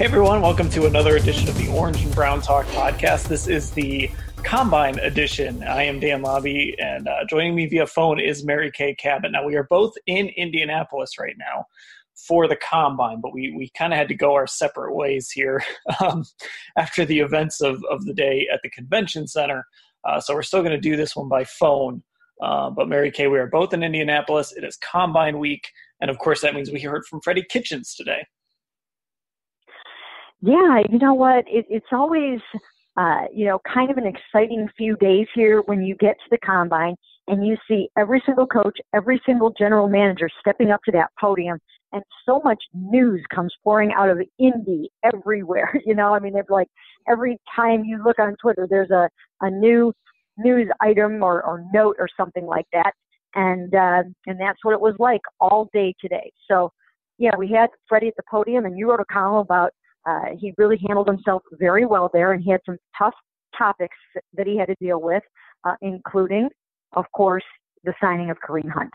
Hey everyone, welcome to another edition of the Orange and Brown Talk podcast. This is the Combine edition. I am Dan Labbe, and uh, joining me via phone is Mary Kay Cabot. Now, we are both in Indianapolis right now for the Combine, but we, we kind of had to go our separate ways here um, after the events of, of the day at the convention center. Uh, so we're still going to do this one by phone. Uh, but Mary Kay, we are both in Indianapolis. It is Combine week. And of course, that means we heard from Freddie Kitchens today. Yeah, you know what? It, it's always, uh, you know, kind of an exciting few days here when you get to the combine and you see every single coach, every single general manager stepping up to that podium, and so much news comes pouring out of Indy everywhere. You know, I mean, it's like every time you look on Twitter, there's a a new news item or, or note or something like that, and uh, and that's what it was like all day today. So, yeah, we had Freddie at the podium, and you wrote a column about uh, he really handled himself very well there, and he had some tough topics that he had to deal with, uh, including, of course, the signing of Kareem Hunt.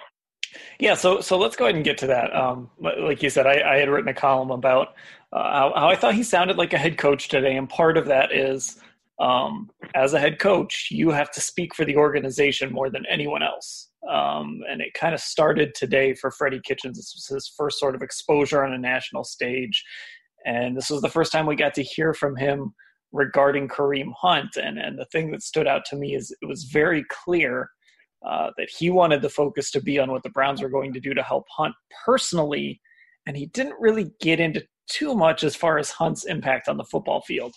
Yeah, so so let's go ahead and get to that. Um, like you said, I, I, had written a column about uh, how, how, I thought he sounded like a head coach today, and part of that is, um, as a head coach, you have to speak for the organization more than anyone else. Um, and it kind of started today for Freddie Kitchens. This was his first sort of exposure on a national stage. And this was the first time we got to hear from him regarding Kareem Hunt. And, and the thing that stood out to me is it was very clear uh, that he wanted the focus to be on what the Browns were going to do to help Hunt personally. And he didn't really get into too much as far as Hunt's impact on the football field.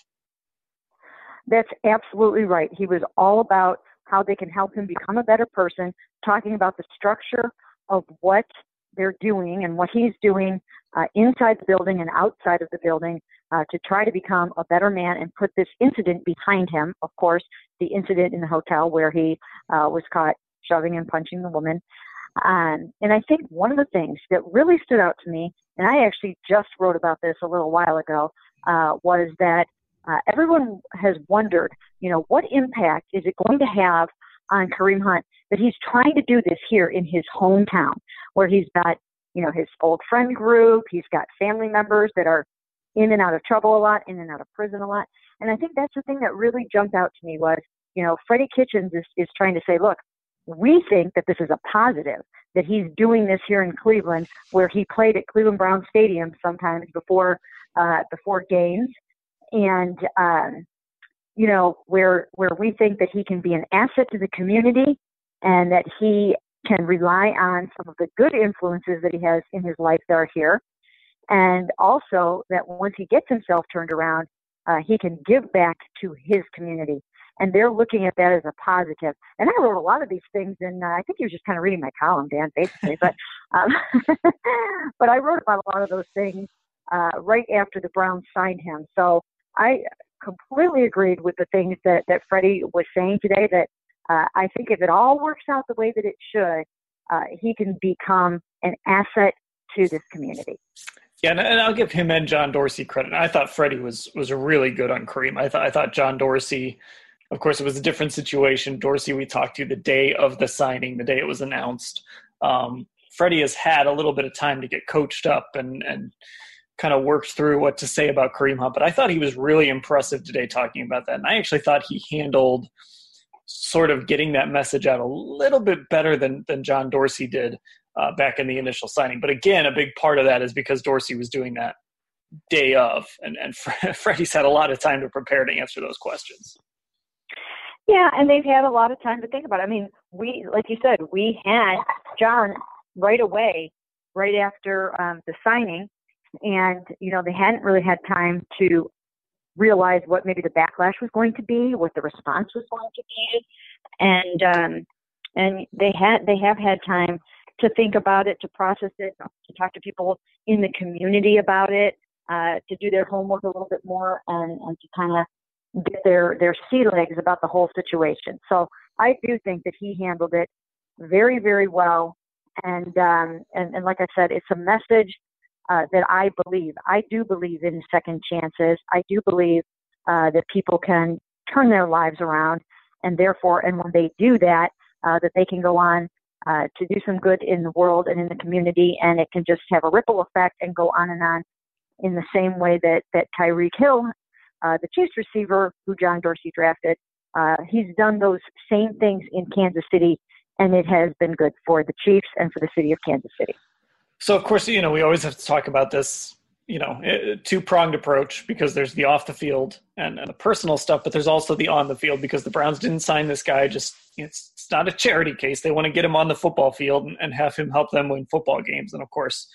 That's absolutely right. He was all about how they can help him become a better person, talking about the structure of what they're doing and what he's doing uh, inside the building and outside of the building uh, to try to become a better man and put this incident behind him. Of course, the incident in the hotel where he uh, was caught shoving and punching the woman. Um, and I think one of the things that really stood out to me, and I actually just wrote about this a little while ago, uh, was that uh, everyone has wondered, you know, what impact is it going to have on Kareem Hunt that he's trying to do this here in his hometown, where he's got, you know, his old friend group, he's got family members that are in and out of trouble a lot, in and out of prison a lot. And I think that's the thing that really jumped out to me was, you know, Freddie Kitchens is, is trying to say, look, we think that this is a positive, that he's doing this here in Cleveland, where he played at Cleveland Brown Stadium sometimes before uh, before games, and um, you know, where where we think that he can be an asset to the community and that he can rely on some of the good influences that he has in his life that are here. And also that once he gets himself turned around, uh, he can give back to his community. And they're looking at that as a positive. And I wrote a lot of these things, and uh, I think you were just kind of reading my column, Dan, basically. but um, but I wrote about a lot of those things uh, right after the Browns signed him. So I completely agreed with the things that, that Freddie was saying today that uh, I think if it all works out the way that it should, uh, he can become an asset to this community. Yeah, and, and, I'll give him and John Dorsey credit. I thought Freddie was was really good on Kareem. I thought I thought John Dorsey, of course, it was a different situation. Dorsey, we talked to the day of the signing, the day it was announced. Um, Freddie has had a little bit of time to get coached up and and kind of worked through what to say about Kareem Hunt. But I thought he was really impressive today talking about that. And I actually thought he handled sort of getting that message out a little bit better than, than John Dorsey did uh, back in the initial signing. But again, a big part of that is because Dorsey was doing that day of, and, and Freddie's had a lot of time to prepare to answer those questions. Yeah, and they've had a lot of time to think about it. I mean, we, like you said, we had John right away, right after um, the signing, and you know they hadn't really had time to realize what maybe the backlash was going to be, what the response was going to be, and um, and they had they have had time to think about it, to process it, to talk to people in the community about it, uh, to do their homework a little bit more, and, and to kind of get their their sea legs about the whole situation. So I do think that he handled it very very well, and um, and and like I said, it's a message uh, that I believe. I do believe in second chances. I do believe uh, that people can turn their lives around, and therefore, and when they do that, uh, that they can go on uh, to do some good in the world and in the community, and it can just have a ripple effect and go on and on in the same way that that Tyreek Hill, uh, the Chiefs receiver who John Dorsey drafted, uh, he's done those same things in Kansas City, and it has been good for the Chiefs and for the city of Kansas City. So, of course, you know we always have to talk about this you know two pronged approach because there's the off the field and, and, the personal stuff, but there's also the on the field because the Browns didn't sign this guy. Just it's, it's not a charity case. They want to get him on the football field and, and, have him help them win football games. And of course,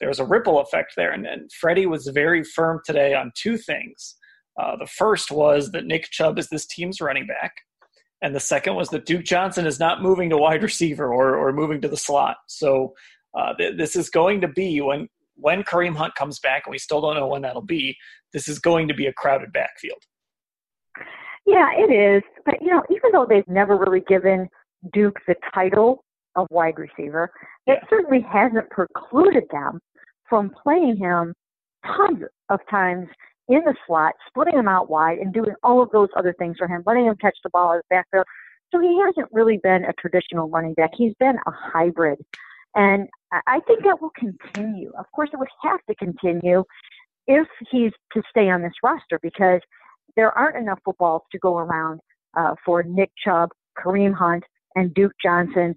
there's a ripple effect there. And, and Freddie was very firm today on two things. Uh, the first was that Nick Chubb is this team's running back. And the second was that Duke Johnson is not moving to wide receiver or, or moving to the slot. So uh, th- this is going to be when when Kareem Hunt comes back, and we still don't know when that'll be, this is going to be a crowded backfield. Yeah, it is. But, you know, even though they've never really given Duke the title of wide receiver, it certainly hasn't precluded them from playing him tons of times in the slot, splitting him out wide, and doing all of those other things for him, letting him catch the ball out of the backfield. So he hasn't really been a traditional running back. He's been a hybrid. And I think that will continue. Of course, it would have to continue if he's to stay on this roster because there aren't enough footballs to go around uh, for Nick Chubb, Kareem Hunt, and Duke Johnson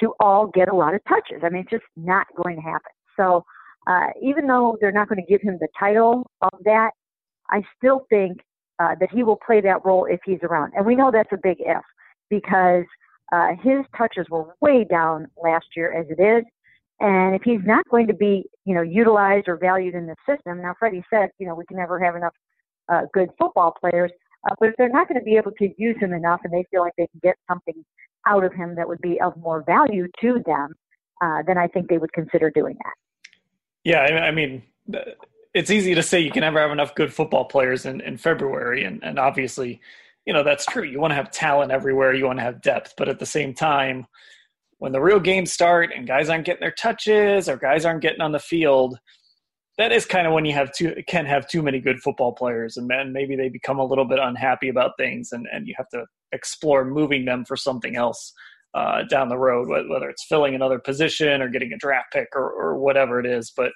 to all get a lot of touches. I mean, it's just not going to happen. So uh, even though they're not going to give him the title of that, I still think uh, that he will play that role if he's around. And we know that's a big if because uh, his touches were way down last year as it is. And if he's not going to be, you know, utilized or valued in the system, now Freddie said, you know, we can never have enough uh, good football players. Uh, but if they're not going to be able to use him enough and they feel like they can get something out of him that would be of more value to them, uh, then I think they would consider doing that. Yeah, I mean, it's easy to say you can never have enough good football players in, in February. And, and obviously, you know, that's true. You want to have talent everywhere, you want to have depth. But at the same time, when the real games start and guys aren't getting their touches or guys aren't getting on the field, that is kind of when you have too can have too many good football players and then maybe they become a little bit unhappy about things and, and you have to explore moving them for something else uh, down the road, whether it's filling another position or getting a draft pick or, or whatever it is. But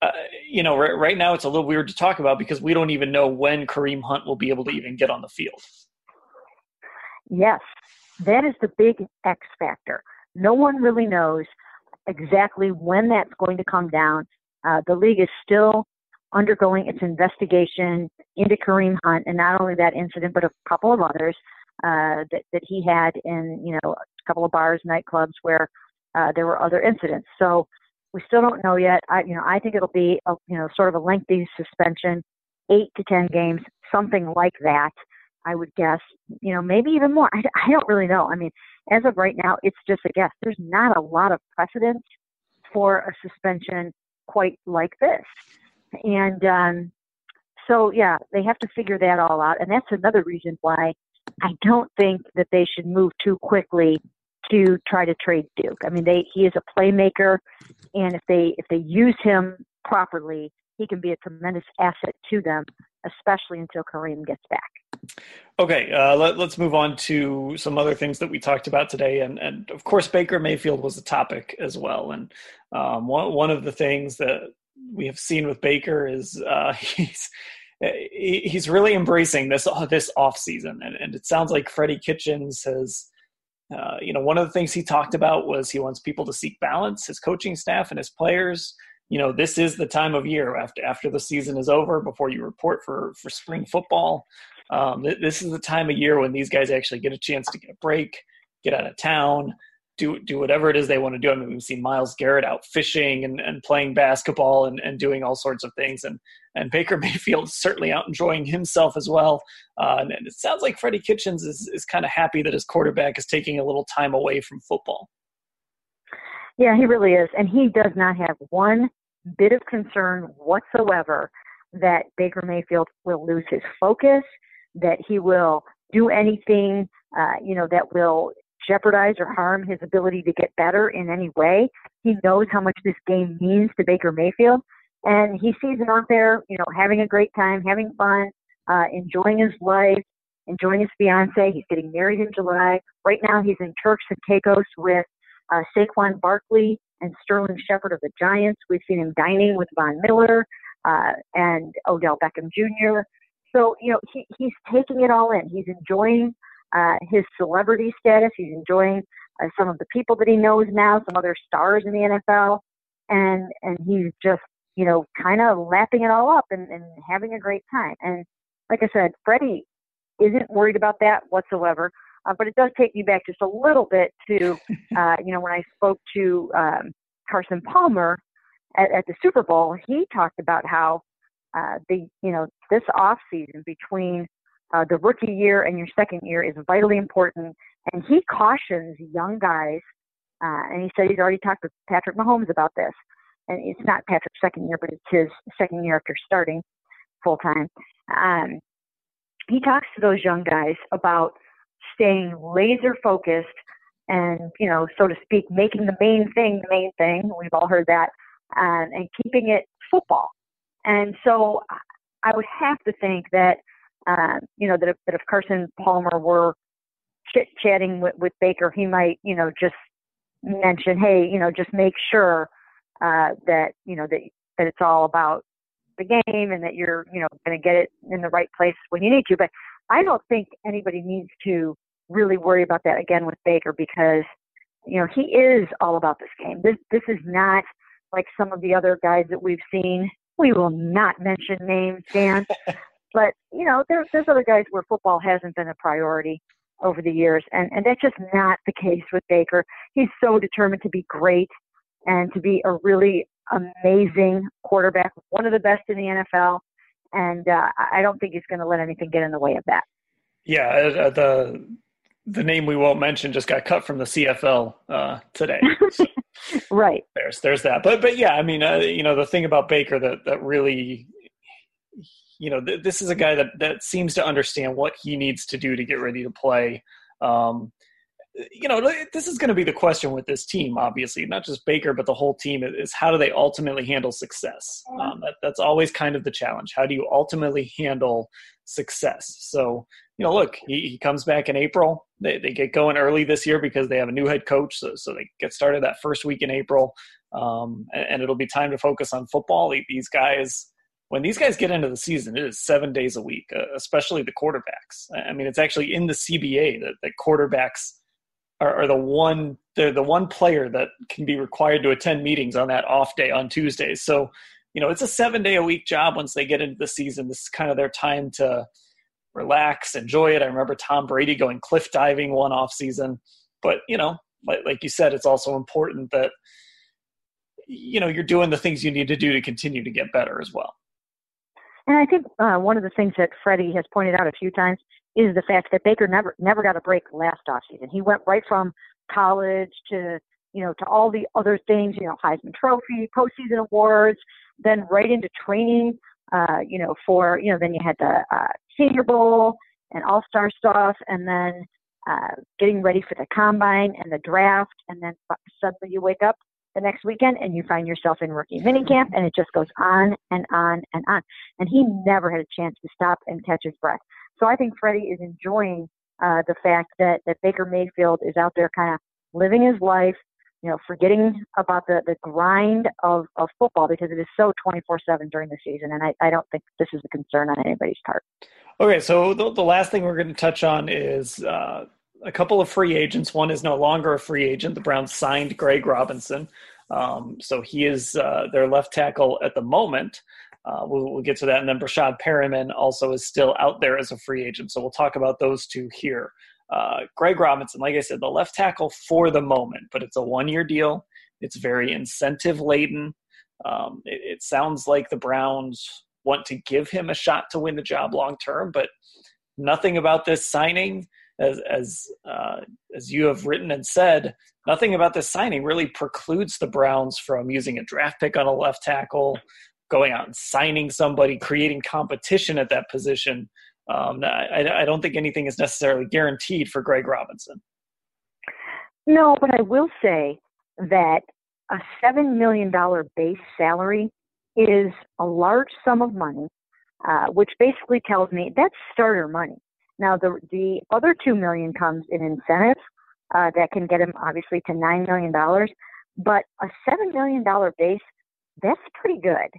uh, you know, right, right now it's a little weird to talk about because we don't even know when Kareem Hunt will be able to even get on the field. Yes, that is the big X factor. No one really knows exactly when that's going to come down. Uh, the league is still undergoing its investigation into Kareem Hunt, and not only that incident, but a couple of others uh, that that he had in you know a couple of bars, nightclubs where uh, there were other incidents. So we still don't know yet. I you know I think it'll be a, you know sort of a lengthy suspension, eight to ten games, something like that. I would guess, you know, maybe even more. I, I don't really know. I mean, as of right now, it's just a guess. There's not a lot of precedent for a suspension quite like this. And um, so, yeah, they have to figure that all out. And that's another reason why I don't think that they should move too quickly to try to trade Duke. I mean, they he is a playmaker, and if they if they use him properly, he can be a tremendous asset to them, especially until Kareem gets back. Okay, uh, let, us move on to some other things that we talked about today, and and of course Baker Mayfield was a topic as well. And um, one one of the things that we have seen with Baker is uh, he's he's really embracing this this off season, and, and it sounds like Freddie Kitchens has. Uh, you know, one of the things he talked about was he wants people to seek balance, his coaching staff and his players. You know, this is the time of year after after the season is over, before you report for for spring football. Um, th- this is the time of year when these guys actually get a chance to get a break, get out of town. Do do whatever it is they want to do. I mean, we've seen Myles Garrett out fishing and, and playing basketball and, and doing all sorts of things, and and Baker Mayfield certainly out enjoying himself as well. Uh, and, and, it sounds like Freddie Kitchens is is kind of happy that his quarterback is taking a little time away from football. Yeah, he really is, and he does not have one bit of concern whatsoever that Baker Mayfield will lose his focus, that he will do anything, uh, you know, that will jeopardize or harm his ability to get better in any way. He knows how much this game means to Baker Mayfield, and he sees him out there, you know, having a great time, having fun, uh, enjoying his life, enjoying his fiance. He's getting married in July. Right now, he's in Turks and Caicos with uh, Saquon Barkley and Sterling Shepard of the Giants. We've seen him dining with Von Miller uh, and Odell Beckham Jr. So, you know, he, he's taking it all in. He's enjoying uh, his celebrity status. He's enjoying uh, some of the people that he knows now, some other stars in the NFL. And, and he's just, you know, kind of lapping it all up and, and having a great time. And like I said, Freddie isn't worried about that whatsoever. Uh, but it does take me back just a little bit to, uh, you know, when I spoke to um, Carson Palmer at, at the Super Bowl, he talked about how uh, the, you know, this off season between uh, the rookie year and your second year is vitally important. And he cautions young guys, uh, and he said he's already talked to Patrick Mahomes about this. And it's not Patrick's second year, but it's his second year after starting full time. Um, he talks to those young guys about staying laser focused and, you know, so to speak, making the main thing the main thing. We've all heard that. Um, and keeping it football. And so I would have to think that, uh, you know, that if, that if Carson Palmer were chit chatting with, with Baker, he might, you know, just mention, hey, you know, just make sure uh, that, you know, that, that it's all about the game and that you're, you know, going to get it in the right place when you need to. But I don't think anybody needs to really worry about that again with Baker because you know he is all about this game. This this is not like some of the other guys that we've seen. We will not mention names, Dan, but you know there, there's other guys where football hasn't been a priority over the years, and and that's just not the case with Baker. He's so determined to be great and to be a really amazing quarterback, one of the best in the NFL and uh, I don't think he's going to let anything get in the way of that. Yeah, uh, uh, the the name we won't mention just got cut from the CFL uh, today. So right. There's there's that, but but yeah, I mean, uh, you know, the thing about Baker that that really, you know, th- this is a guy that that seems to understand what he needs to do to get ready to play. Um, you know, this is going to be the question with this team, obviously, not just Baker, but the whole team is how do they ultimately handle success? Um, that, that's always kind of the challenge. How do you ultimately handle success? So, you know, look, he, he comes back in April. They, they get going early this year because they have a new head coach. So, so they get started that first week in April. Um, and, and it'll be time to focus on football. These guys, when these guys get into the season, it is seven days a week, uh, especially the quarterbacks. I mean, it's actually in the CBA that, that quarterbacks are, are, the one they're the one player that can be required to attend meetings on that off day on Tuesdays. So, you know, it's a seven day a week job once they get into the season. This is kind of their time to relax, enjoy it. I remember Tom Brady going cliff diving one off season. But, you know, like, like you said, it's also important that you know you're doing the things you need to do to continue to get better as well. And I think uh, one of the things that Freddie has pointed out a few times is the fact that Baker never never got a break last offseason. He went right from college to you know to all the other things, you know, Heisman Trophy, postseason awards, then right into training. Uh, you know, for you know, then you had the uh, Senior Bowl and All Star stuff, and then uh, getting ready for the combine and the draft, and then suddenly you wake up the next weekend and you find yourself in rookie minicamp, and it just goes on and on and on. And he never had a chance to stop and catch his breath. So I think Freddie is enjoying uh, the fact that, that Baker Mayfield is out there kind of living his life, you know, forgetting about the, the grind of, of football because it is so 24 7 during the season. And I, I don't think this is a concern on anybody's part. Okay, so the, the last thing we're going to touch on is uh, a couple of free agents. One is no longer a free agent. The Browns signed Greg Robinson. Um, so he is uh, their left tackle at the moment. Uh, we'll, we'll, get to that. And then Breshad Perriman also is still out there as a free agent. So we'll talk about those two here. uh, Greg Robinson, like I said, the left tackle for the moment, but it's a one year deal. It's very incentive laden. Um, it, it, sounds like the Browns want to give him a shot to win the job long term, but nothing about this signing, as as uh, as you have written and said, nothing about this signing really precludes the Browns from using a draft pick on a left tackle, going out and signing somebody, creating competition at that position. Um, I, I don't think anything is necessarily guaranteed for Greg Robinson. No, but I will say that a $7 million base salary is a large sum of money, uh, which basically tells me that's starter money. Now, the, the other 2 million comes in incentives uh, that can get him obviously to $9 million, but a $7 million base, that's pretty good.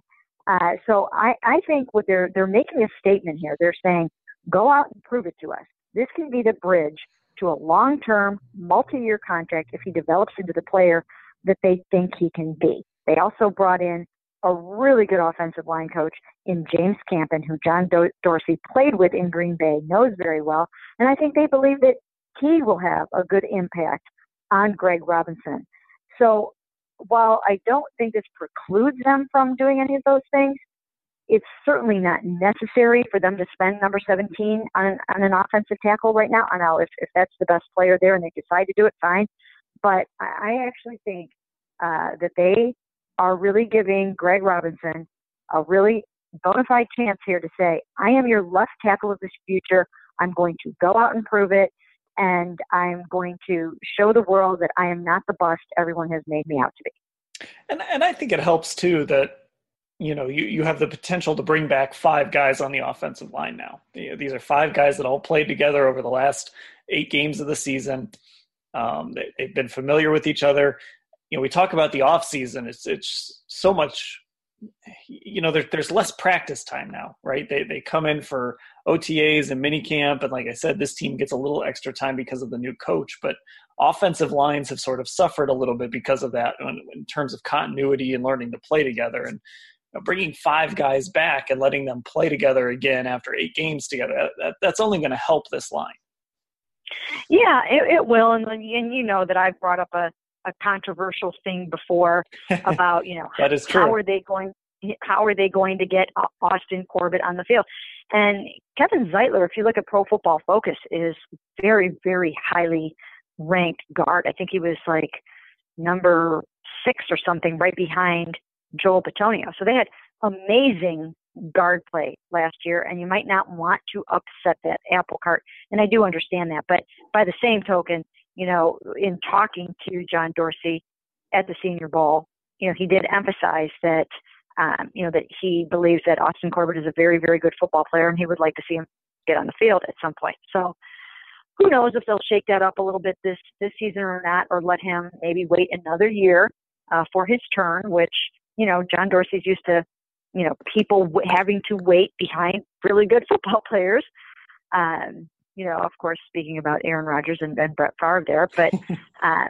Uh, so I, I think what they're, they're making a statement here. They're saying, go out and prove it to us. This can be the bridge to a long-term, multi-year contract if he develops into the player that they think he can be. They also brought in a really good offensive line coach in James Campen, who John Do- Dorsey played with in Green Bay, knows very well. And I think they believe that he will have a good impact on Greg Robinson. So while I don't think this precludes them from doing any of those things, it's certainly not necessary for them to spend number 17 on, on an offensive tackle right now. I know if, if that's the best player there and they decide to do it, fine. But I actually think uh, that they are really giving Greg Robinson a really bona fide chance here to say, I am your left tackle of the future. I'm going to go out and prove it. And I'm going to show the world that I am not the bust everyone has made me out to be. And, and I think it helps too that you know you, you have the potential to bring back five guys on the offensive line now these are five guys that all played together over the last eight games of the season um, they, have been familiar with each other you know we talk about the off season it's it's so much you know there, there's less practice time now right? They, they come in for otas and mini camp and like i said this team gets a little extra time because of the new coach but offensive lines have sort of suffered a little bit because of that in, in terms of continuity and learning to play together and you know, bringing five guys back and letting them play together again after eight games together that, that's only going to help this line. Yeah, it, it will, and and you know that I've brought up a a controversial thing before about you know that is true. how are they going how are they going to get Austin Corbett on the field? And Kevin Zeitler, if you look at Pro Football Focus, is very very highly ranked guard. I think he was like number six or something, right behind Joel Bitonio. So they had amazing guard play last year, and you might not want to upset that apple cart. And I do understand that. But by the same token, you know, in talking to John Dorsey at the Senior Bowl, you know, he did emphasize that, um, you know, that he believes that Austin Corbett is a very, very good football player, and he would like to see him get on the field at some point. So, who knows if they'll shake that up a little bit this this season or not, or let him maybe wait another year uh, for his turn, which you know John Dorsey's used to you know, people w- having to wait behind really good football players. Um, you know, of course, speaking about Aaron Rodgers and, and Brett Favre there, but uh,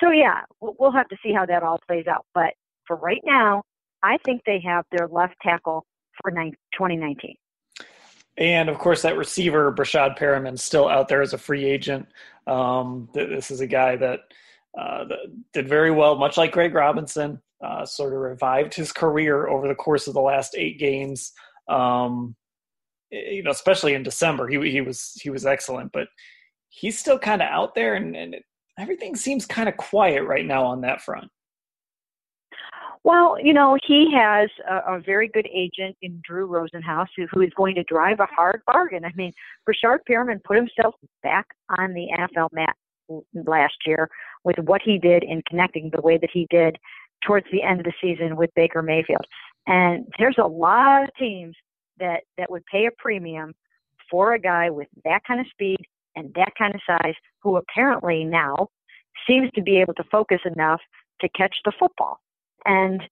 so yeah, we'll, we'll have to see how that all plays out. But for right now, I think they have their left tackle for 2019. And of course, that receiver, Breshad Perriman, still out there as a free agent. Um, this is a guy that, uh, that did very well, much like Greg Robinson uh, sort of revived his career over the course of the last eight games. Um, Eh, you know, especially in December, he he was he was excellent, but he's still kind of out there, and, and everything seems kind of quiet right now on that front. Well, you know, he has a, a very good agent in Drew Rosenhaus who, who is going to drive a hard bargain. I mean, Breshad Perriman put himself back on the NFL mat last year with what he did in connecting the way that he did towards the end of the season with Baker Mayfield. And there's a lot of teams that, that would pay a premium for a guy with that kind of speed and that kind of size who apparently now seems to be able to focus enough to catch the football. And,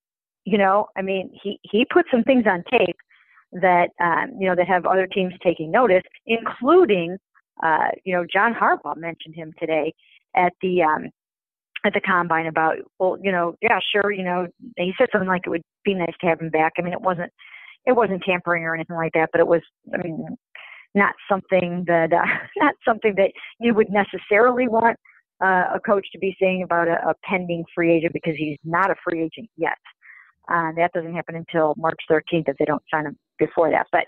you know, I mean, he, he put some things on tape that, um, you know, that have other teams taking notice, including, uh, you know, John Harbaugh mentioned him today at the, um, at the combine about, well, you know, yeah, sure, you know, he said something like it would be nice to have him back. I mean, it wasn't, it wasn't tampering or anything like that, but it was, I mean, not something that uh, not something that you would necessarily want uh, a coach to be saying about a, a pending free agent because he's not a free agent yet. Uh, that doesn't happen until March 13th if they don't sign him before that. But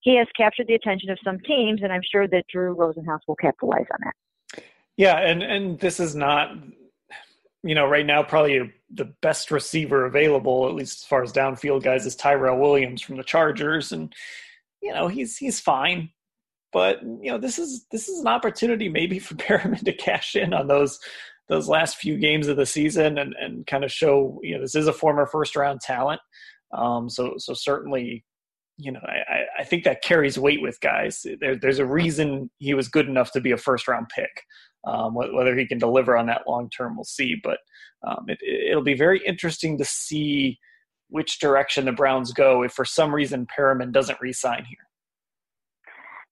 he has captured the attention of some teams, and I'm sure that Drew Rosenhaus will capitalize on that. Yeah, and and this is not, you know, right now probably the best receiver available, at least as far as downfield guys, is Tyrell Williams from the Chargers, and you know he's he's fine, but you know this is this is an opportunity maybe for Perriman to cash in on those those last few games of the season and and kind of show you know this is a former first round talent, um, so so certainly you know, I, I think that carries weight with guys. There, there's a reason he was good enough to be a first round pick. Um, whether he can deliver on that long term, we'll see. But um, it, it'll be very interesting to see which direction the Browns go if for some reason Perriman doesn't re-sign here.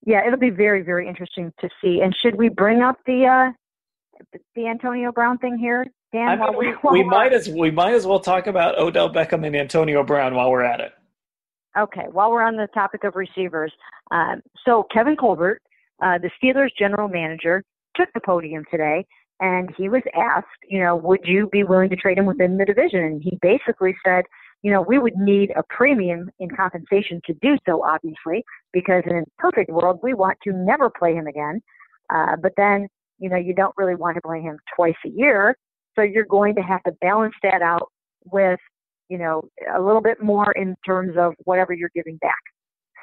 Yeah, it'll be very, very interesting to see. And should we bring up the uh, the Antonio Brown thing here, Dan? I mean, we, we might as we might as well talk about Odell Beckham and Antonio Brown while we're at it. Okay, while we're on the topic of receivers, um, so Kevin Colbert, uh, the Steelers general manager, took the podium today and he was asked, you know, would you be willing to trade him within the division? And he basically said, you know, we would need a premium in compensation to do so, obviously, because in a perfect world, we want to never play him again. Uh, but then, you know, you don't really want to play him twice a year. So you're going to have to balance that out with you know, a little bit more in terms of whatever you're giving back.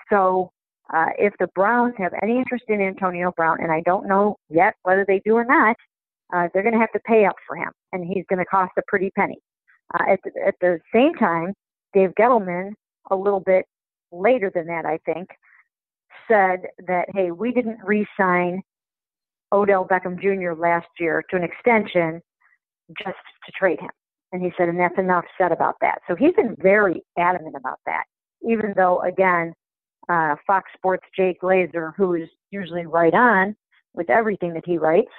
So uh, if the Browns have any interest in Antonio Brown, and I don't know yet whether they do or not, uh, they're going to have to pay up for him, and he's going to cost a pretty penny. Uh, at, the, at the same time, Dave Gettleman, a little bit later than that, I think, said that, hey, we didn't re sign Odell Beckham Jr. last year to an extension just to trade him. And he said, and that's enough said about that. So he's been very adamant about that, even though, again, uh, Fox Sports' Jay Glazer, who is usually right on with everything that he writes,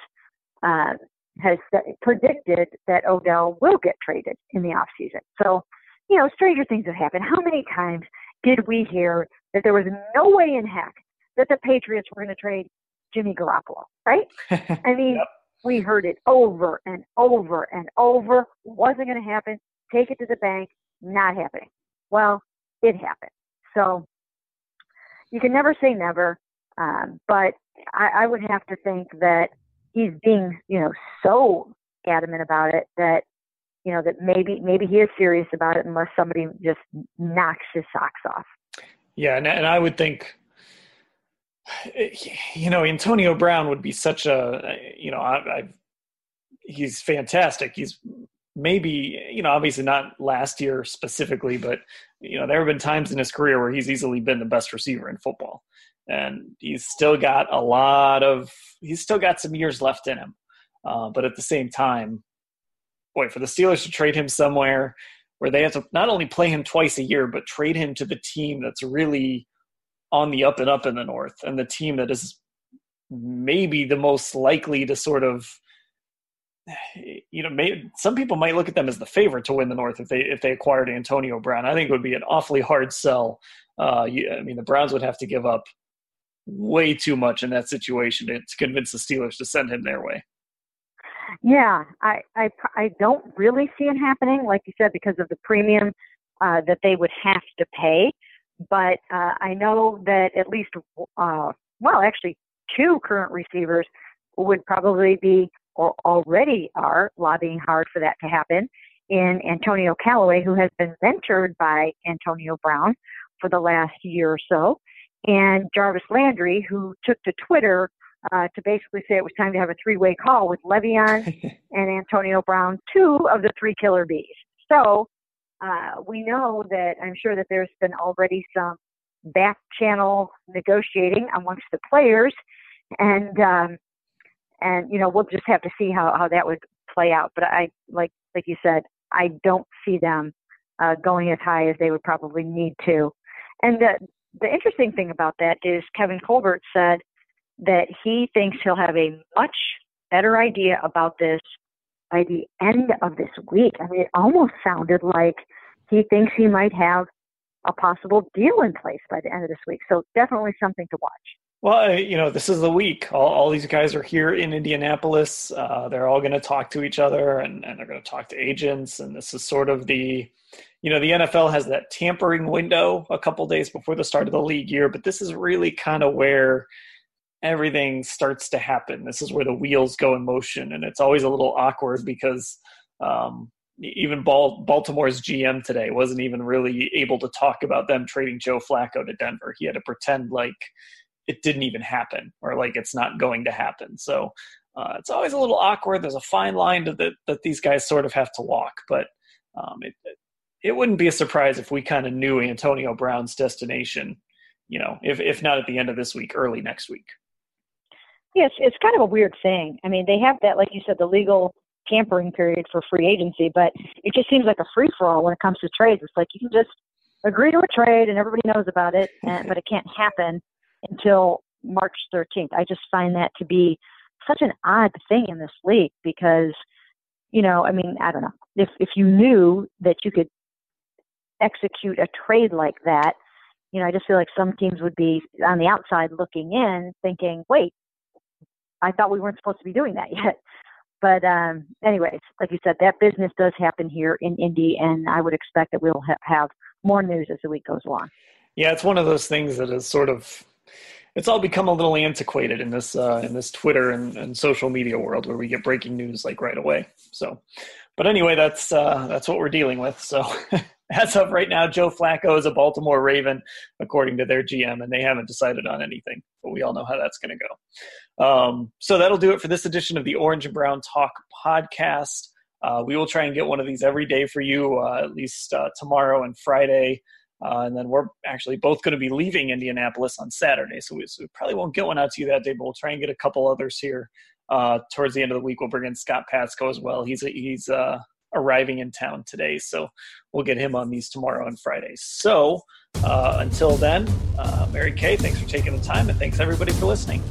uh, has predicted that Odell will get traded in the offseason. So, you know, stranger things have happened. How many times did we hear that there was no way in heck that the Patriots were going to trade Jimmy Garoppolo, right? I mean, yep. We heard it over and over and over. Wasn't going to happen. Take it to the bank. Not happening. Well, it happened. So you can never say never, um, but I, I would have to think that he's being, you know, so adamant about it that you know that maybe maybe he is serious about it unless somebody just knocks his socks off. Yeah, and, and I would think you know, Antonio Brown would be such a, you know, I, I've, he's fantastic. He's maybe, you know, obviously not last year specifically, but, you know, there have been times in his career where he's easily been the best receiver in football. And he's still got a lot of, he's still got some years left in him. Uh, but at the same time, boy, for the Steelers to trade him somewhere where they have to not only play him twice a year, but trade him to the team that's really on the up and up in the North, and the team that is maybe the most likely to sort of you know, may, some people might look at them as the favorite to win the North if they if they acquired Antonio Brown. I think it would be an awfully hard sell. Uh, you, I mean, the Browns would have to give up way too much in that situation to, to convince the Steelers to send him their way. Yeah, I, I I don't really see it happening, like you said, because of the premium uh, that they would have to pay but uh, I know that at least, uh, well, actually, two current receivers would probably be or already are lobbying hard for that to happen in Antonio Callaway, who has been mentored by Antonio Brown for the last year or so, and Jarvis Landry, who took to Twitter uh, to basically say it was time to have a three-way call with Le'Veon and Antonio Brown, two of the three killer bees. So uh, we know that I'm sure that there's been already some back channel negotiating amongst the players, and um, and you know we'll just have to see how how that would play out. But I like like you said, I don't see them uh, going as high as they would probably need to. And the the interesting thing about that is Kevin Colbert said that he thinks he'll have a much better idea about this by the end of this week. I mean, it almost sounded like he thinks he might have a possible deal in place by the end of this week. So definitely something to watch. Well, you know, this is the week. All, all these guys are here in Indianapolis. Uh, they're all going to talk to each other and, and they're going to talk to agents. And this is sort of the, you know, the NFL has that tampering window a couple days before the start of the league year, but this is really kind of where everything starts to happen. This is where the wheels go in motion. And it's always a little awkward because um, even Baltimore's GM today wasn't even really able to talk about them trading Joe Flacco to Denver. He had to pretend like it didn't even happen or like it's not going to happen. So uh, it's always a little awkward. There's a fine line that that these guys sort of have to walk, but um, it, it wouldn't be a surprise if we kind of knew Antonio Brown's destination. You know, if if not at the end of this week, early next week. Yes, it's kind of a weird thing. I mean, they have that, like you said, the legal tampering period for free agency, but it just seems like a free for all when it comes to trades. It's like you can just agree to a trade and everybody knows about it, and, but it can't happen until March 13th. I just find that to be such an odd thing in this league because, you know, I mean, I don't know. If if you knew that you could execute a trade like that, you know, I just feel like some teams would be on the outside looking in, thinking, "Wait, I thought we weren't supposed to be doing that yet." But um, anyways, like you said, that business does happen here in Indy, and I would expect that we'll ha- have more news as the week goes along. Yeah, it's one of those things that is sort of it's all become a little antiquated in this uh, in this Twitter and, and social media world where we get breaking news like right away. So, but anyway, that's uh, that's what we're dealing with. So, as of right now, Joe Flacco is a Baltimore Raven, according to their GM, and they haven't decided on anything. But we all know how that's going to go. Um, so that'll do it for this edition of the Orange and Brown Talk podcast. Uh, we will try and get one of these every day for you, uh, at least uh, tomorrow and Friday. Uh, and then we're actually both going to be leaving Indianapolis on Saturday. So we, so we, probably won't get one out to you that day, but we'll try and get a couple others here uh, towards the end of the week. We'll bring in Scott Patsko as well. He's, he's uh, arriving in town today. So we'll get him on these tomorrow and Friday. So uh, until then, uh, Mary Kay, thanks for taking the time and thanks everybody for listening.